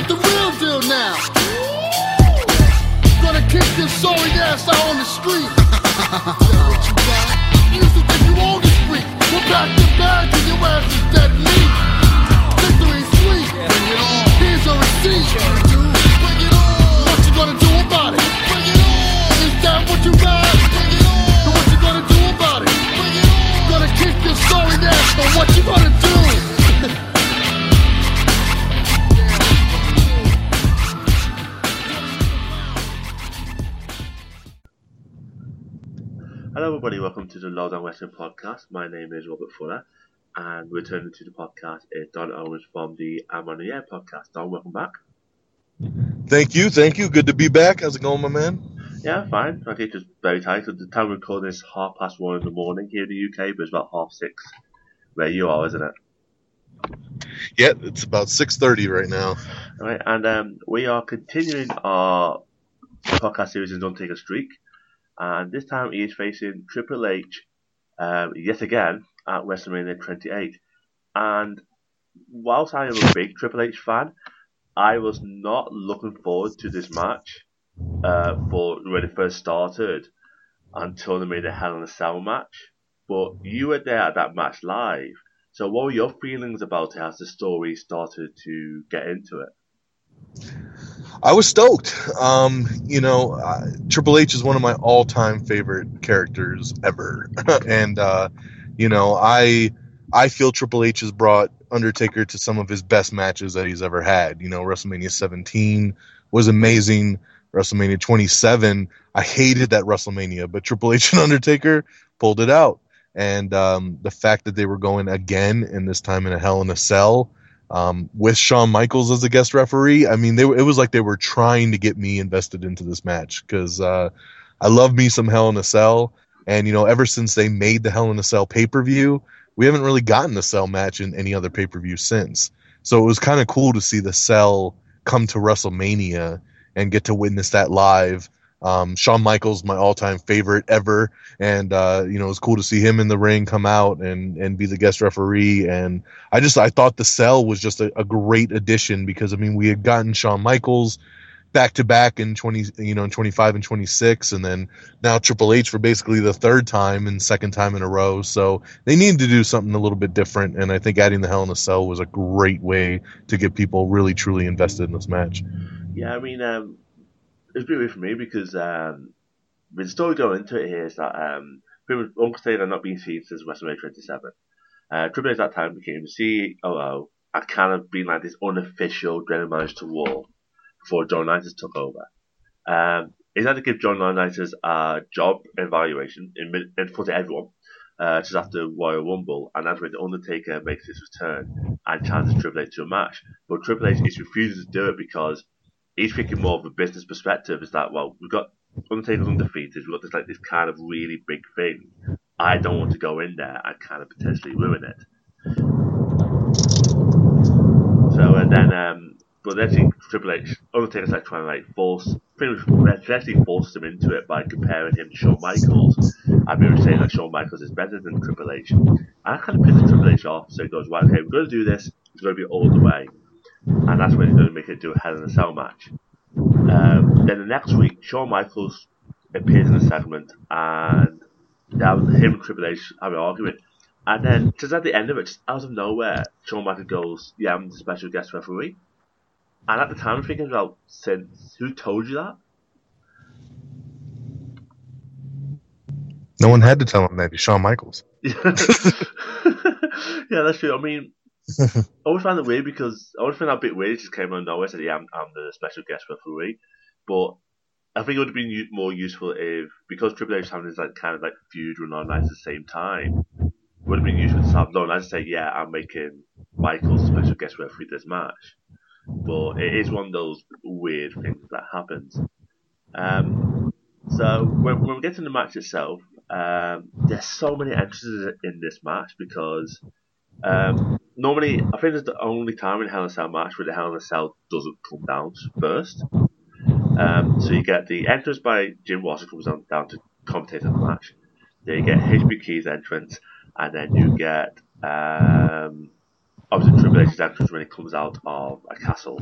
got the real deal now. Gonna kick your sorry ass out on the street. what you got? You used to think you owned the street. Well, pack the bag and your ass is dead meat. Victory sweet. Bring it on. Here's your receipt. What you gonna do about it? Bring it on. Is that what you got? Bring it on. What you gonna do about it? Bring it on. Gonna kick your sorry ass, but what you gonna do? Hello, everybody. Welcome to the Lowdown Wrestling Podcast. My name is Robert Fuller, and returning to the podcast is Don Owens from the I'm on the Air podcast. Don, welcome back. Thank you, thank you. Good to be back. How's it going, my man? Yeah, fine. I think just very tight. So The time we're recording is half past one in the morning here in the UK, but it's about half six where you are, isn't it? Yeah, it's about six thirty right now. All right, and um, we are continuing our podcast series in Don't Take a Streak, and this time he is facing Triple H um, yet again at WrestleMania 28. And whilst I am a big Triple H fan, I was not looking forward to this match uh, for when it first started until they made a Hell in a Cell match. But you were there at that match live. So what were your feelings about it as the story started to get into it? I was stoked. Um, you know, uh, Triple H is one of my all-time favorite characters ever, and uh, you know, I I feel Triple H has brought Undertaker to some of his best matches that he's ever had. You know, WrestleMania 17 was amazing. WrestleMania 27, I hated that WrestleMania, but Triple H and Undertaker pulled it out. And um, the fact that they were going again, and this time in a Hell in a Cell, um, with Shawn Michaels as a guest referee, I mean, they, it was like they were trying to get me invested into this match because uh, I love me some Hell in a Cell. And, you know, ever since they made the Hell in a Cell pay per view, we haven't really gotten a Cell match in any other pay per view since. So it was kind of cool to see the Cell come to WrestleMania and get to witness that live. Um, Shawn Michaels, my all-time favorite ever, and uh, you know it was cool to see him in the ring come out and and be the guest referee. And I just I thought the Cell was just a, a great addition because I mean we had gotten Shawn Michaels back to back in 20 you know in 25 and 26 and then now Triple H for basically the third time and second time in a row. So they needed to do something a little bit different. And I think adding the Hell in a Cell was a great way to get people really truly invested in this match. Yeah, I mean, um, it's been weird for me because um, the story going into it here is that um, pretty Undertaker not been seen since WrestleMania 27. Uh, Triple H at that time became COO and kind of been like this unofficial general manager to War before John Laurinaitis took over. Um, he's had to give John Laurinaitis a job evaluation in, in front of everyone. Uh, just after Royal Rumble, and that's when The Undertaker makes his return and challenges Triple H to a match. But Triple H is refusing to do it because he's thinking more of a business perspective. Is that well, we've got Undertaker's undefeated. We've got this like this kind of really big thing. I don't want to go in there and kind of potentially ruin it. So and then, um, but then see Triple H, Undertaker's like trying to like force, pretty much actually forces him into it by comparing him to Shawn Michaels. I've been saying that Shawn Michaels is better than Triple H. And I kind of pissed Triple H off, so he goes, right, okay, we're going to do this. It's going to be all the way and that's when he's going to make it do a Hell in a Cell match. Um, then the next week, Shawn Michaels appears in a segment, and that was him and Triple H having an argument. And then, just at the end of it, just out of nowhere, Shawn Michaels goes, "Yeah, I'm the special guest referee." And at the time, I'm thinking, "Well, since who told you that?" no one had to tell him that Shawn Michaels yeah, that's true. I mean, I always find it weird because I always find that a bit weird. Just came out of nowhere. Said, "Yeah, I'm, I'm the special guest referee," but I think it would have been more useful if because Triple H having this like kind of like feud with Laurinaitis at the same time. Would have been useful to have Laurinaitis say, "Yeah, I'm making Michael's special guest referee this match." But it is one of those weird things that happens. Um, so when, when we get to the match itself, um, there's so many entrances in this match because um, normally, I think it's the only time in Hell in a Cell match where the Hell in a Cell doesn't come down first. Um, so you get the entrance by Jim Watson comes down, down to commentate on the match. Then you get HBK's entrance, and then you get um, obviously Triple H's entrance when he comes out of a castle,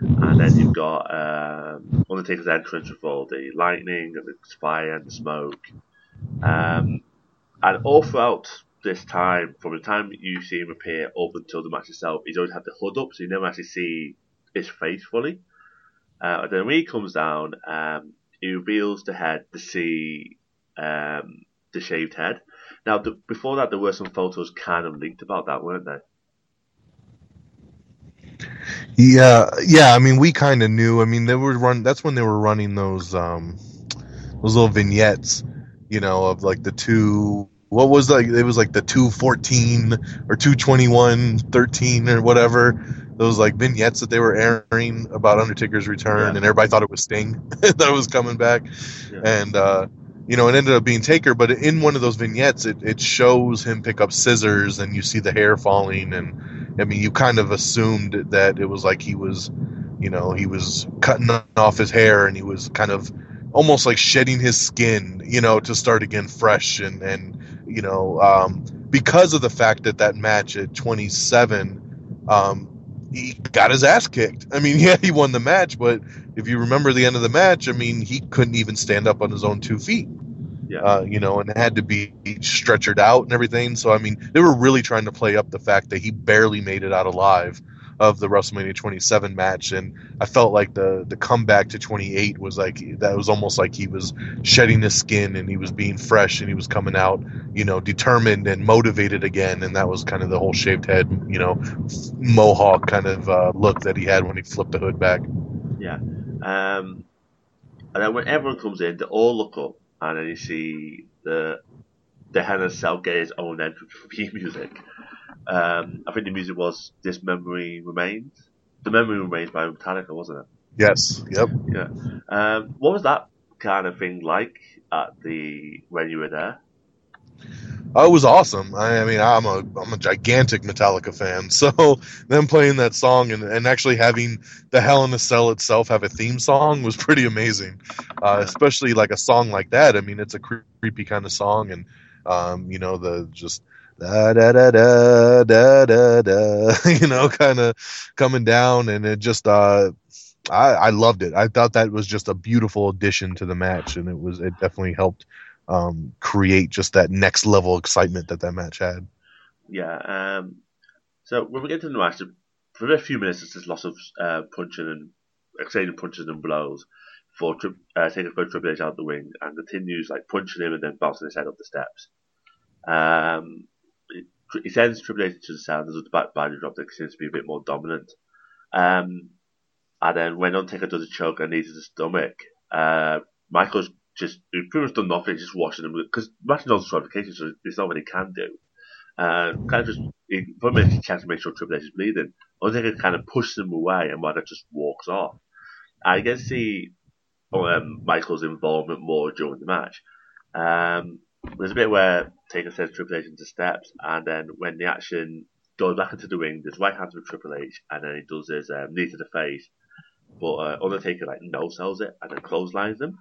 and then you've got um, Undertaker's entrance with all the lightning and the fire and the smoke, um, and all throughout this time, from the time you see him appear up until the match itself, he's always had the hood up, so you never actually see his face fully. Uh, and then when he comes down, um, he reveals the head to see um, the shaved head. Now, the, before that, there were some photos kind of leaked about that, weren't there? Yeah, yeah. I mean, we kind of knew. I mean, they were run. That's when they were running those um, those little vignettes, you know, of like the two. What was like? It was like the two fourteen or two twenty one thirteen or whatever. Those like vignettes that they were airing about Undertaker's return, Yeah. and everybody thought it was Sting that was coming back, Yeah. and uh, you know, it ended up being Taker. But in one of those vignettes, it, it shows him pick up scissors, and you see the hair falling, and I mean, you kind of assumed that it was like he was, you know, he was cutting off his hair and he was kind of almost like shedding his skin, you know, to start again fresh and and you know, um, because of the fact that that match at 27, um, he got his ass kicked. I mean, yeah, he won the match, but if you remember the end of the match, I mean, he couldn't even stand up on his own two feet Yeah. uh, you know, and had to be stretchered out and everything. So I mean, they were really trying to play up the fact that he barely made it out alive of the WrestleMania 27 match, and I felt like the the comeback to 28 was like that was almost like he was shedding his skin and he was being fresh and he was coming out, you know, determined and motivated again, and that was kind of the whole shaved head, you know, mohawk kind of uh, look that he had when he flipped the hood back. Yeah, um, and then when everyone comes in, they all look up, and then you see the the a Cell get his own entrance music. Um, I think the music was "This Memory Remains." The memory remains by Metallica, wasn't it? Yes. Yep. Um, what was that kind of thing like at the when you were there? Oh, it was awesome. I, I mean, I'm a I'm a gigantic Metallica fan, so them playing that song and, and actually having the Hell in a Cell itself have a theme song was pretty amazing. Uh, especially like a song like that. I mean, it's a creepy kind of song, and um, you know the just da da da da da da da, you know, kind of coming down, and it just uh, I I loved it. I thought that was just a beautiful addition to the match, and it was it definitely helped um, create just that next level excitement that that match had. Yeah. Um, so when we get to the match, for a few minutes, it's just lots of uh, punching and exchanging punches and blows for uh, taking for Triple H out the ring, and continues like punching him and then bouncing his head up the steps. Um, he sends Triple H to the sound. There's a body drop that seems to be a bit more dominant. Um, and then when Undertaker does a choke and to the stomach, uh, Michael's just pretty much done nothing, just watching him because matching on disqualification, so there's not what he can do. Uh, kind of just he for a minute he checks to make sure Triple H is bleeding. Undertaker kind of pushes him away, and Michael just walks off. I to see um, Michael's involvement more during the match. Um, there's a bit where Taker sends Triple H into steps, and then when the action goes back into the ring, there's right hands with Triple H, and then he does his um, knee to the face. But uh, Undertaker like no sells it and then clotheslines him.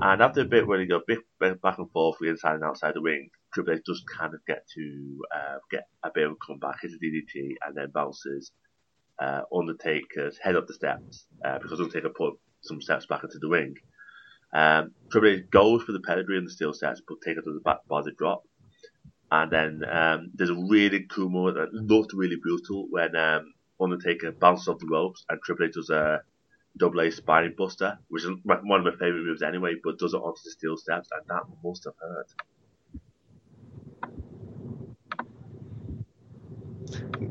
And after a bit where they go back and forth, inside and outside the ring, Triple H does kind of get to uh, get a bit of a comeback, hits a DDT, and then bounces uh, Undertaker's head up the steps uh, because Undertaker put some steps back into the ring. Um, Triple H goes for the pedigree and the steel steps, but Taker does the back body drop. And then um, there's a really cool moment that looked really brutal when um, Undertaker bounces off the ropes and Triple H does a double A spine buster, which is one of my favourite moves anyway, but does it onto the steel steps, and that must have hurt.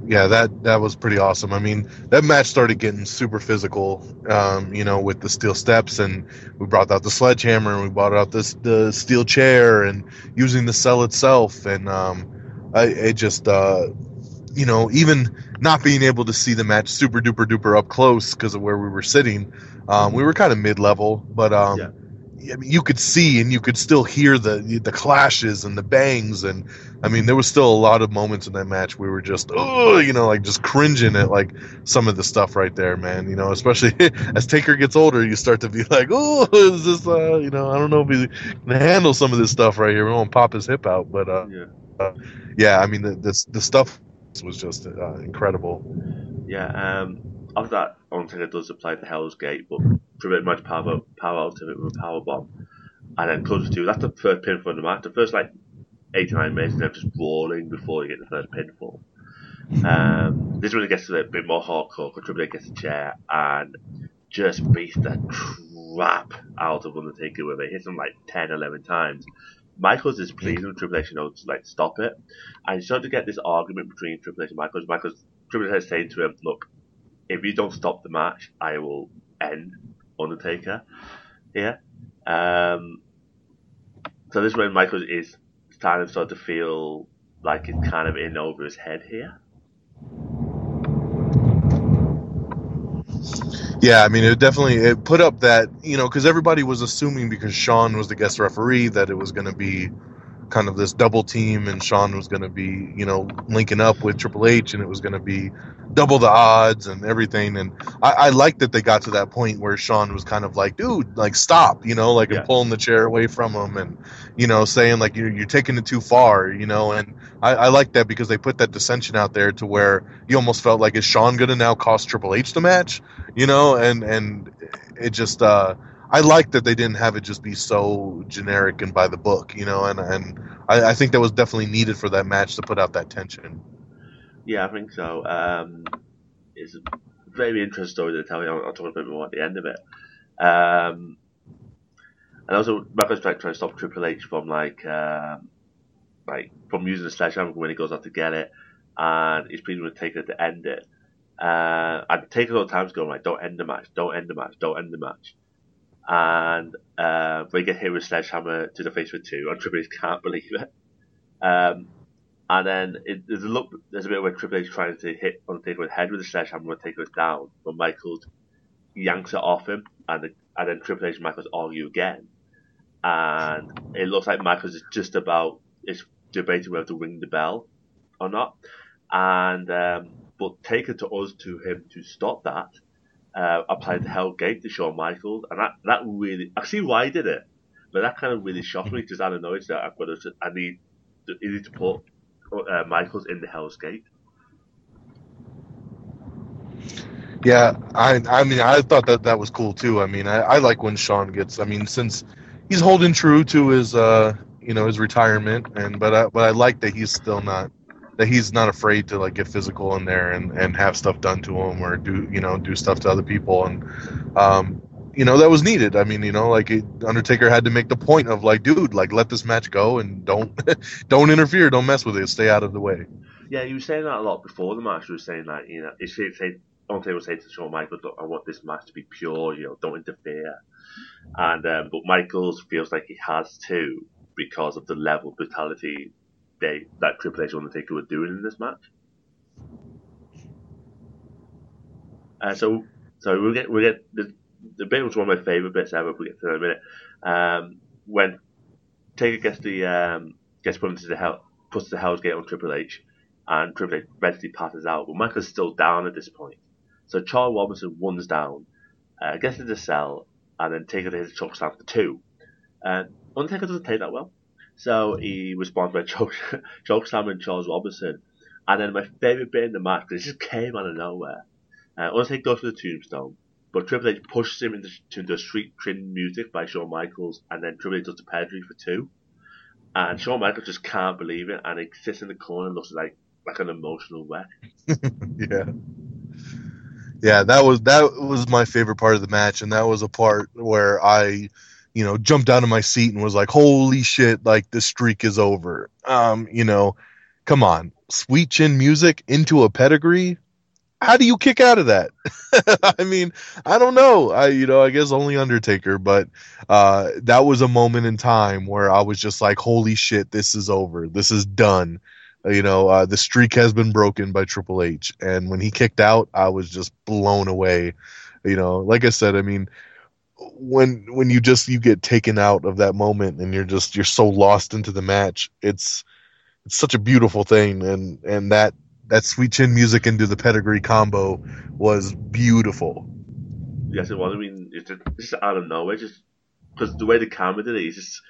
Yeah, that that was pretty awesome. I mean, that match started getting super physical, um, you know, with the steel steps, and we brought out the sledgehammer, and we brought out this the steel chair, and using the cell itself, and um, I it just, uh, you know, even not being able to see the match super duper duper up close because of where we were sitting, um, we were kind of mid level, but um, Yeah. I mean, you could see and you could still hear the the clashes and the bangs and I mean there was still a lot of moments in that match we were just oh you know like just cringing at like some of the stuff right there man you know especially as Taker gets older you start to be like oh is this uh you know I don't know if he can handle some of this stuff right here we won't pop his hip out but uh Yeah. yeah I mean the the, the stuff was just uh, incredible. Yeah, um, after that, Undertaker does apply the Hell's Gate, but pretty much power power out of it with a power bomb, and then comes to that's the first pinfall in the match. The first like 89 minutes, they're just brawling before you get the first pinfall. Um, this really gets a bit more hardcore H gets a chair and just beats the crap out of Undertaker with it. Hits him like 10, 11 times. Michaels is pleasing with Triple H, you know, to like stop it. And you start to get this argument between Triple H and Michaels. Michaels, Triple H is saying to him, look, if you don't stop the match, I will end Undertaker here. Um, so this is when Michaels is starting to start to feel like it's kind of in over his head here. Yeah, I mean, it definitely it put up that you know because everybody was assuming because Shawn was the guest referee that it was going to be kind of this double team and Shawn was going to be you know linking up with Triple H and it was going to be double the odds and everything. And I, I like that they got to that point where Shawn was kind of like dude like stop you know like Yeah. and pulling the chair away from him and you know saying like you're, you're taking it too far you know. And I, I like that because they put that dissension out there to where you almost felt like is Shawn going to now cost Triple H the match? You know and and it just uh I like that they didn't have it just be so generic and by the book, you know, and and I, I think that was definitely needed for that match to put out that tension. Yeah, I think so. Um, it's a very interesting story to tell you. I'll, I'll talk a bit more at the end of it. Um, and also, Michael's trying, to stop Triple H from like, um, like from using the sledgehammer when he goes out to get it, and he's pleading with Taker to end it. Uh, and Taker all the times going like, "Don't end the match! Don't end the match! Don't end the match!" And uh, get hit with sledgehammer to the face for two, and Triple H can't believe it. Um, and then it, there's a look, there's a bit where Triple H trying to hit Undertaker with head with the sledgehammer and Taker down, but Michaels yanks it off him, and the, and then Triple H and Michaels argue again, and it looks like Michaels is just about is debating whether to ring the bell or not, and um, but Taker to us to him to stop that, uh, applied the Hell Gate to Shawn Michaels, and that that really I see why he did it, but that kind of really shocked me just out of nowhere. That I've got to, I need I need to put uh, Michaels in the Hell's Gate. Yeah, I I mean I thought that that was cool too. I mean I, I like when Shawn gets. I mean since he's holding true to his uh you know his retirement and but I, but I like that he's still not that he's not afraid to like get physical in there and and have stuff done to him or do you know do stuff to other people and um you know that was needed. I mean you know like it, Undertaker had to make the point of like dude like let this match go and don't don't interfere don't mess with it stay out of the way. Yeah, he was saying that a lot before the match. He was saying that you know, said, said Undertaker was saying to Shawn Michaels, I want this match to be pure. You know, don't interfere." And um, but Michaels feels like he has to because of the level of brutality they that Triple H Undertaker were doing in this match. Uh, so, so we'll get we'll get the the bit was one of my favorite bits ever. We'll get to that in a minute. Um, when Taker gets the um, gets put into the hell puts the Hell's Gate on Triple H, and Triple H eventually passes out. But Michael's still down at this point. So Charles Robinson runs down, uh, gets into the cell, and then Taker hits a choke slam for two. And Undertaker doesn't take that well. So he responds by choke, choke slamming Charles Robinson. And then my favourite bit in the match, 'cause it just came out of nowhere. Uh, Undertaker goes for the tombstone, but Triple H pushes him into, into sweet chin music by Shawn Michaels, and then Triple H does the pedigree for two. And Shawn Michaels just can't believe it, and he sits in the corner and looks like like an emotional wreck. yeah yeah that was that was my favorite part of the match and that was a part where i you know jumped out of my seat and was like holy shit like the streak is over. Um you know come on. Sweet chin music into a pedigree? How do you kick out of that? I mean i don't know. I you know i guess only undertaker but uh that was a moment in time where i was just like holy shit this is over. This is done. You know, uh, the streak has been broken by Triple H, and when he kicked out, I was just blown away. You know, like I said, I mean, when when you just you get taken out of that moment and you're just you're so lost into the match, it's it's such a beautiful thing, and and that that sweet chin music into the pedigree combo was beautiful. Yes, it was. I mean, it's just, it's just out of nowhere. Just because the way the camera did it, it's just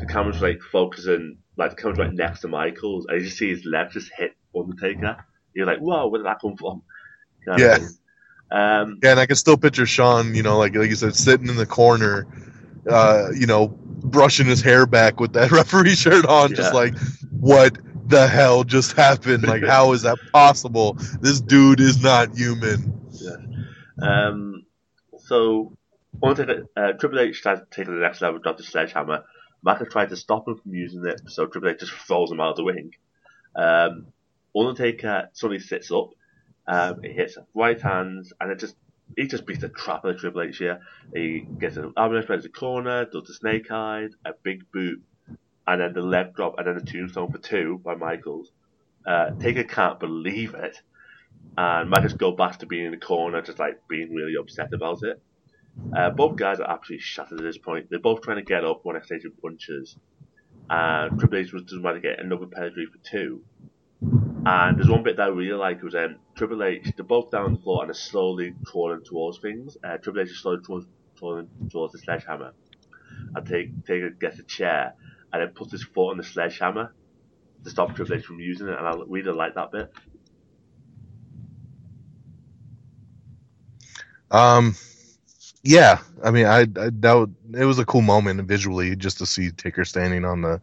the camera's like focusing, like the camera's right next to Michaels, and you just see his left just hit Undertaker, You're like, whoa, where did that come from? Kind of Yeah. thing. Um, Yeah, and I can still picture Shawn, you know, like like you said, sitting in the corner, uh, you know, brushing his hair back with that referee shirt on, just like, what the hell just happened? Like, how is that possible? This dude is not human. Yeah. Um, so, Undertaker, uh, Triple H tries to take it to the next level, drop the sledgehammer. Michael tried to stop him from using it, so Triple H just throws him out of the ring. Um, Undertaker suddenly sits up, um, he hits right hands, and it just he just beats the crap out of Triple H here. He gets an arm spread to the corner, does the snake eyes, a big boot, and then the leg drop, and then the tombstone for two by Michaels. Uh, Taker can't believe it and Michaels go back to being in the corner, just like being really upset about it. Uh, both guys are absolutely shattered at this point. They're both trying to get up one exchange of punches, and Triple H was just trying to get another pedigree for two. And there's one bit that I really like it was um, Triple H. They're both down the floor and they're slowly crawling towards things. Uh, Triple H is slowly crawling towards the sledgehammer, and take Taker gets a chair and then puts his foot on the sledgehammer to stop Triple H from using it. And I really like that bit. Um, yeah, I mean, I, I that would, it was a cool moment visually just to see Taker standing on the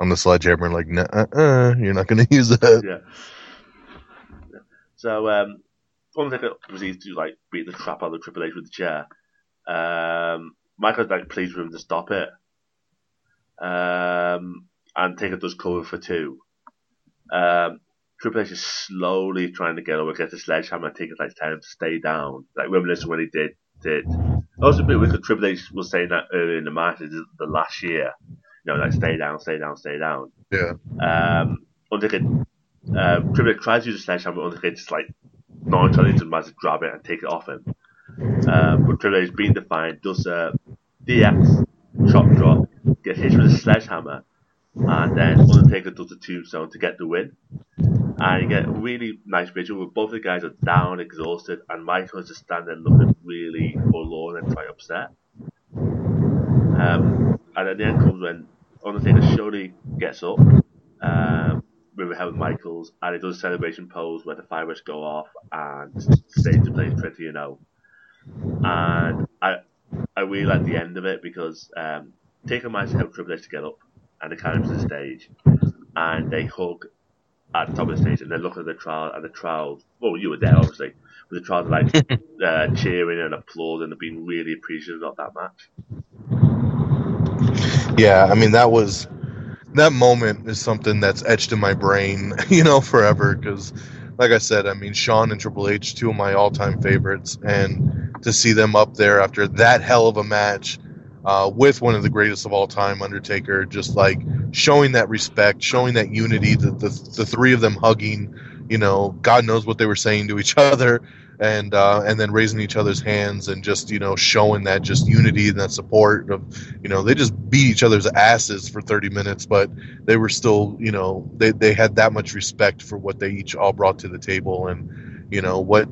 on the sledgehammer, like, nah, uh, you're not going to use that. yeah. So um, Undertaker easy to like beat the crap out of Triple H with the chair. Um, Michael's like pleads with him to stop it. Um, and Taker does cover for two. Um, Triple H is slowly trying to get over, get the sledgehammer, and Taker's like telling him to stay down. Like reminiscing when he did did. Also, a bit weird 'cause Triple H was saying that earlier in the match, the last year. You know, like stay down, stay down, stay down. Yeah. Um, Undertaker, um, Triple H tries to use a sledgehammer, Undertaker just like nonchalantly just manages to grab it and take it off him. Um, but Triple H, being defined does a DX chop drop, gets hit with a sledgehammer, and then Undertaker does the tombstone to get the win. And you get a really nice visual where both the guys are down, exhausted, and Michael is just standing looking really forlorn and quite upset. Um, and then the end comes when Undertaker slowly gets up, um, with Howard Michaels, and he does a celebration pose where the fireworks go off and stays to play 20 and 0. And I, I really like the end of it because um, Taker managed to help Triple H to get up and they carry him to the stage, and they hug at the top of the stage and then look at the crowd and the crowd. Well, you were there obviously, but the crowd are like uh, cheering and applauding and being really appreciative of that match. Yeah, I mean that was that moment is something that's etched in my brain, you know, forever. Because, like I said, I mean Shawn and Triple H, two of my all-time favorites, and to see them up there after that hell of a match uh, with one of the greatest of all time, Undertaker, just like showing that respect, showing that unity, the the, the three of them hugging, you know, God knows what they were saying to each other. And uh, and then raising each other's hands and just you know showing that just unity and that support of you know they just beat each other's asses for 30 minutes but they were still you know they, they had that much respect for what they each all brought to the table and you know what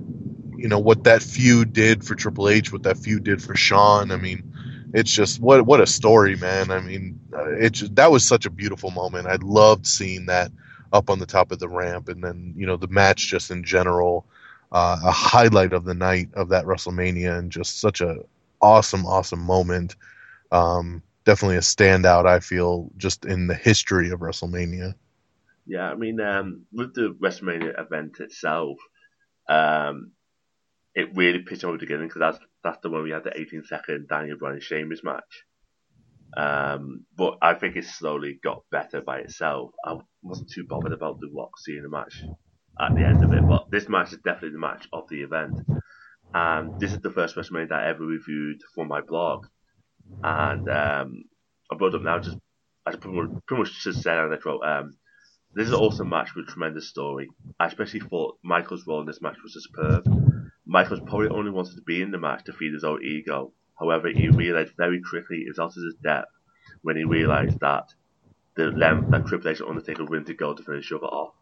you know what that feud did for Triple H what that feud did for Shawn I mean it's just what what a story man I mean uh, it just, that was such a beautiful moment I loved seeing that up on the top of the ramp and then you know the match just in general uh, a highlight of the night of that WrestleMania and just such a awesome awesome moment um, definitely a standout. I feel just in the history of WrestleMania. Yeah, I mean, um, with the WrestleMania event itself, um, it really pitched over the beginning because that's that's the one we had the 18 second Daniel Bryan Sheamus match. Um, but I think it slowly got better by itself. I wasn't too bothered about the Rock seeing the match at the end of it, but this match is definitely the match of the event. And this is the first WrestleMania that I ever reviewed for my blog. And um, I brought up now just I pretty much, just said on the throat. Um, this is an awesome match with a tremendous story. I especially thought Michael's role in this match was superb. Michaels probably only wanted to be in the match to feed his own ego. However, he realized very quickly his out of his depth when he realized that the length that Triple H and Undertaker were willing to go to finish each off.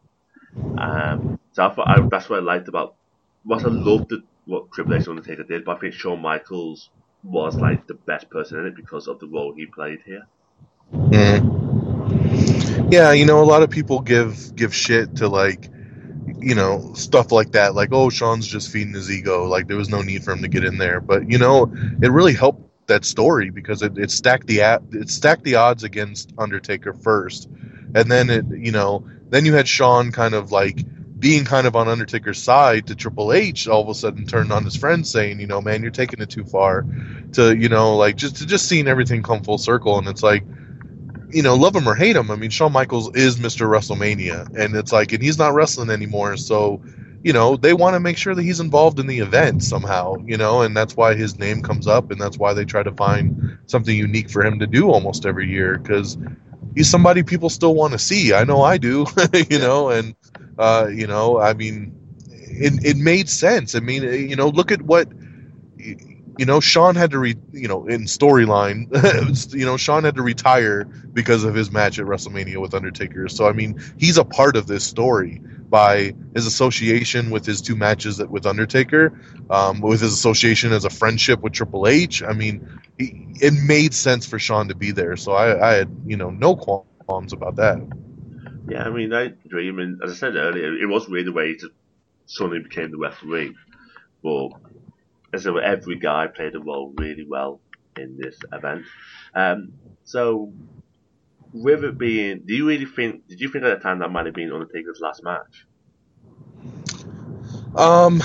Um, so I thought I, that's what I liked about. What I loved the, what Triple H and Undertaker did, but I think Shawn Michaels was like the best person in it because of the role he played here. Mm. Yeah, you know, a lot of people give give shit to like, you know, stuff like that. Like, oh, Shawn's just feeding his ego. Like, there was no need for him to get in there. But you know, it really helped that story because it, it stacked the it stacked the odds against Undertaker first, and then it you know then you had Shawn kind of like being kind of on Undertaker's side to Triple H all of a sudden turned on his friend saying, you know, man, you're taking it too far to, you know, like just to just seeing everything come full circle and it's like you know, love him or hate him, I mean, Shawn Michaels is Mr. WrestleMania, and it's like, and he's not wrestling anymore, so, you know, they want to make sure that he's involved in the event somehow, you know, and that's why his name comes up, and that's why they try to find something unique for him to do almost every year, because he's somebody people still want to see. I know I do, you know, and, uh, you know, I mean, it, it made sense. I mean, you know, look at what you know, Shawn had to re, you know, in storyline, you know, Shawn had to retire because of his match at WrestleMania with Undertaker. So I mean, he's a part of this story by his association with his two matches with Undertaker, um, with his association as a friendship with Triple H. I mean, he, it made sense for Shawn to be there. So I, I had, you know, no qualms about that. Yeah, I mean, I agree. and as I said earlier, it was weird the way to suddenly became the referee, but though every guy played a role really well in this event. Um, so, with it being, do you really think? Did you think at the time that might have been Undertaker's last match? Um,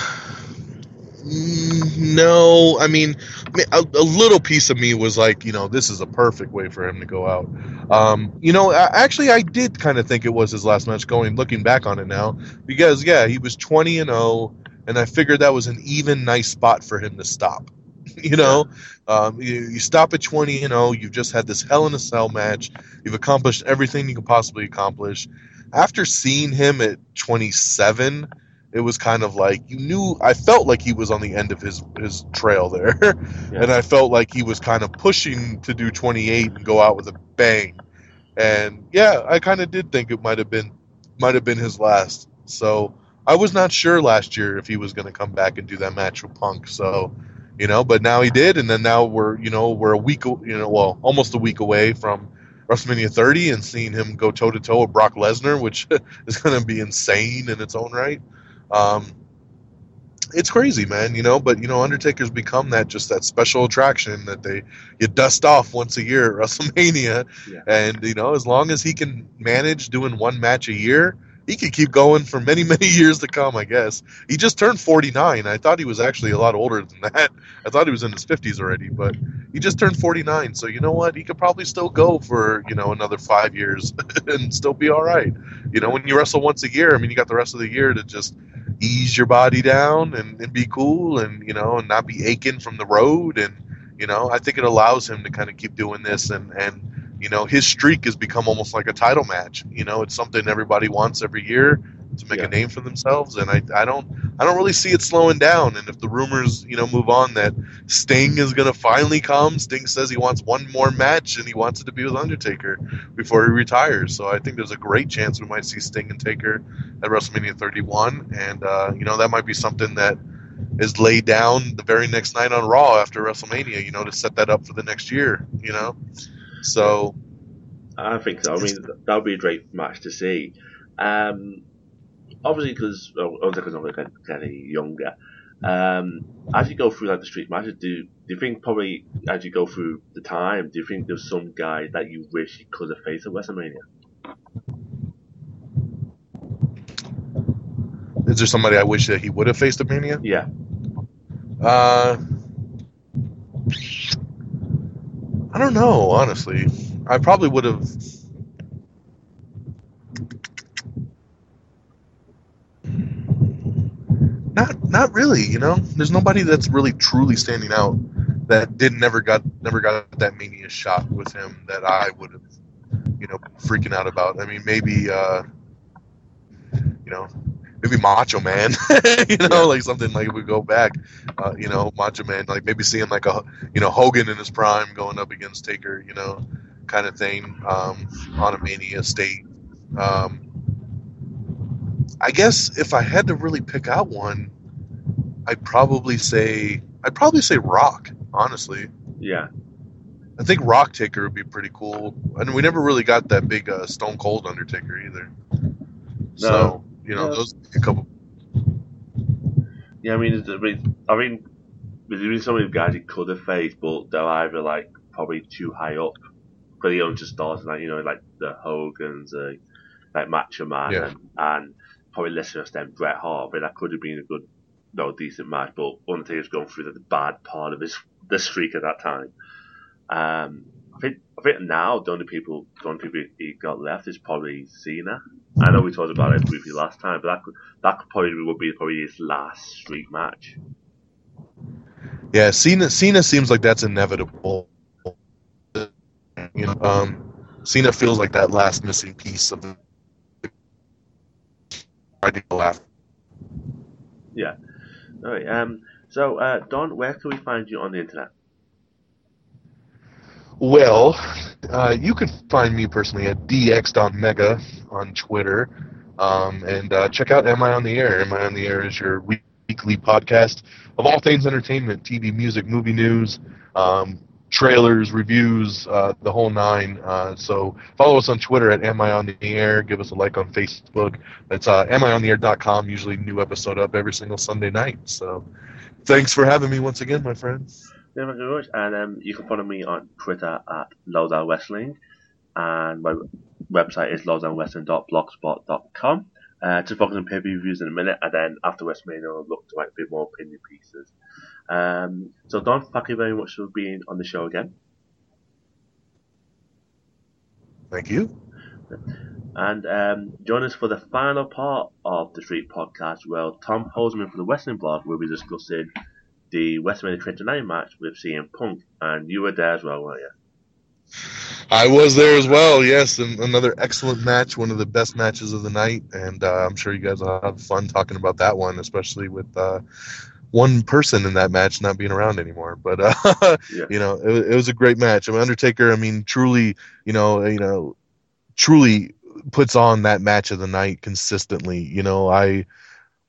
no. I mean, a, a, little piece of me was like, you know, this is a perfect way for him to go out. Um, you know, actually, I did kind of think it was his last match. Going looking back on it now, because yeah, he was twenty and zero oh and I figured that was an even nice spot for him to stop. you know, um, you, you, stop at 20 and 0, you've just had this Hell in a Cell match, you've accomplished everything you could possibly accomplish. After seeing him at 27, it was kind of like you knew I felt like he was on the end of his his trail there, yeah. and I felt like he was kind of pushing to do 28 and go out with a bang. And yeah, I kind of did think it might have been might have been his last. So I was not sure last year if he was going to come back and do that match with Punk. So, you know, but now he did, and then now we're you know we're a week you know well almost a week away from WrestleMania 30 and seeing him go toe to toe with Brock Lesnar, which is going to be insane in its own right. Um, it's crazy, man. You know, but you know, Undertaker's become that just that special attraction that they you dust off once a year at WrestleMania, yeah. and you know, as long as he can manage doing one match a year he could keep going for many, many years to come, I guess. He just turned 49. I thought he was actually a lot older than that. I thought he was in his 50s already, but he just turned 49. So, you know what? He could probably still go for, you know, another five years and still be all right. You know, when you wrestle once a year, I mean, you got the rest of the year to just ease your body down and, and be cool and, you know, and not be aching from the road. And, you know, I think it allows him to kind of keep doing this and, and, you know, his streak has become almost like a title match. You know, it's something everybody wants every year to make yeah. a name for themselves, and I, I don't I don't really see it slowing down. And if the rumors you know move on that Sting is going to finally come, Sting says he wants one more match and he wants it to be with Undertaker before he retires. So I think there's a great chance we might see Sting and Taker at WrestleMania 31, and uh, you know that might be something that is laid down the very next night on Raw after WrestleMania. You know to set that up for the next year. You know. So I think so. I mean, that would be a great match to see. Um, obviously, because Undertaker's not going to get any younger. Um, as you go through like the street matches, do do you think probably as you go through the time, do you think there's some guy that you wish you could have faced at WrestleMania? Is there somebody I wish that he would have faced at Mania? Yeah. Uh, I don't know, honestly. I probably would have. Not, not really. You know, there's nobody that's really truly standing out that did never got never got that mania shot with him that I would have, you know, freaking out about. I mean, maybe, uh, you know, maybe Macho Man, you know, yeah. like something like we go back, uh, you know, Macho Man, like maybe seeing like a, you know, Hogan in his prime going up against Taker, you know, kind of thing, um, on a Mania state. Um, I guess if I had to really pick out one, I'd probably say I'd probably say Rock, honestly. Yeah. I think Rock Taker would be pretty cool. And we never really got that big uh, Stone Cold Undertaker either. No. So You know, Yeah. those a couple. Yeah, I mean, I mean, I mean, there's been so many guys he could have faced, but they're either like probably too high up for the own stars, like you know, like the Hogan's, uh, like Macho Man, Yeah. and, and probably lesser extent Bret Hart. But that could have been a good, no, decent match. But Undertaker's going through the bad part of his the streak at that time. Um, I think I think now the only people the only people he got left is probably Cena. I know we talked about it briefly last time, but that could that could probably would be probably his last street match. Yeah, Cena. Cena seems like that's inevitable. You know, um, Cena feels like that last missing piece of the. I think laugh. Yeah. All right. Um. So, uh, Don, where can we find you on the internet? Well, uh, you can find me personally at dx.mega on Twitter. Um, and uh, check out Am I on the Air? Am I on the Air is your weekly podcast of all things entertainment, TV, music, movie news, um, trailers, reviews, uh, the whole nine. Uh, so follow us on Twitter at Am I on the Air? Give us a like on Facebook. It's uh, amiontheair.com. Usually new episode up every single Sunday night. So thanks for having me once again, my friends. Thank you very much. And um, you can follow me on Twitter at Lowdown Wrestling, and my website is lowdownwrestling.blogspot.com. Uh, just focus on pay per views in a minute, and then after WrestleMania, I'll look to write a bit more opinion pieces. Um, so, Don, thank you very much for being on the show again. Thank you. And um, join us for the final part of the Streak Podcast, where Tom Holzman from the Wrestling Blog will be discussing the WrestleMania 29 match with CM Punk. And you were there as well, weren't you? I was there as well. Yes, and another excellent match, one of the best matches of the night, and uh, I'm sure you guys will have fun talking about that one, especially with uh, one person in that match not being around anymore. But uh, Yeah. you know, it, it was a great match. I mean, Undertaker. I mean, truly, you know, you know, truly puts on that match of the night consistently. You know, I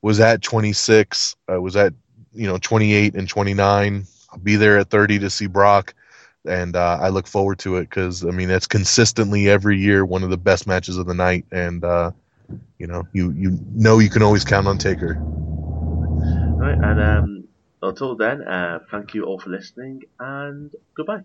was at 26. I was at you know 28 and 29. I'll be there at 30 to see Brock and uh, I look forward to it because I mean it's consistently every year one of the best matches of the night, and uh, you know you you know you can always count on Taker. All right, and um, until then, uh, thank you all for listening, and goodbye.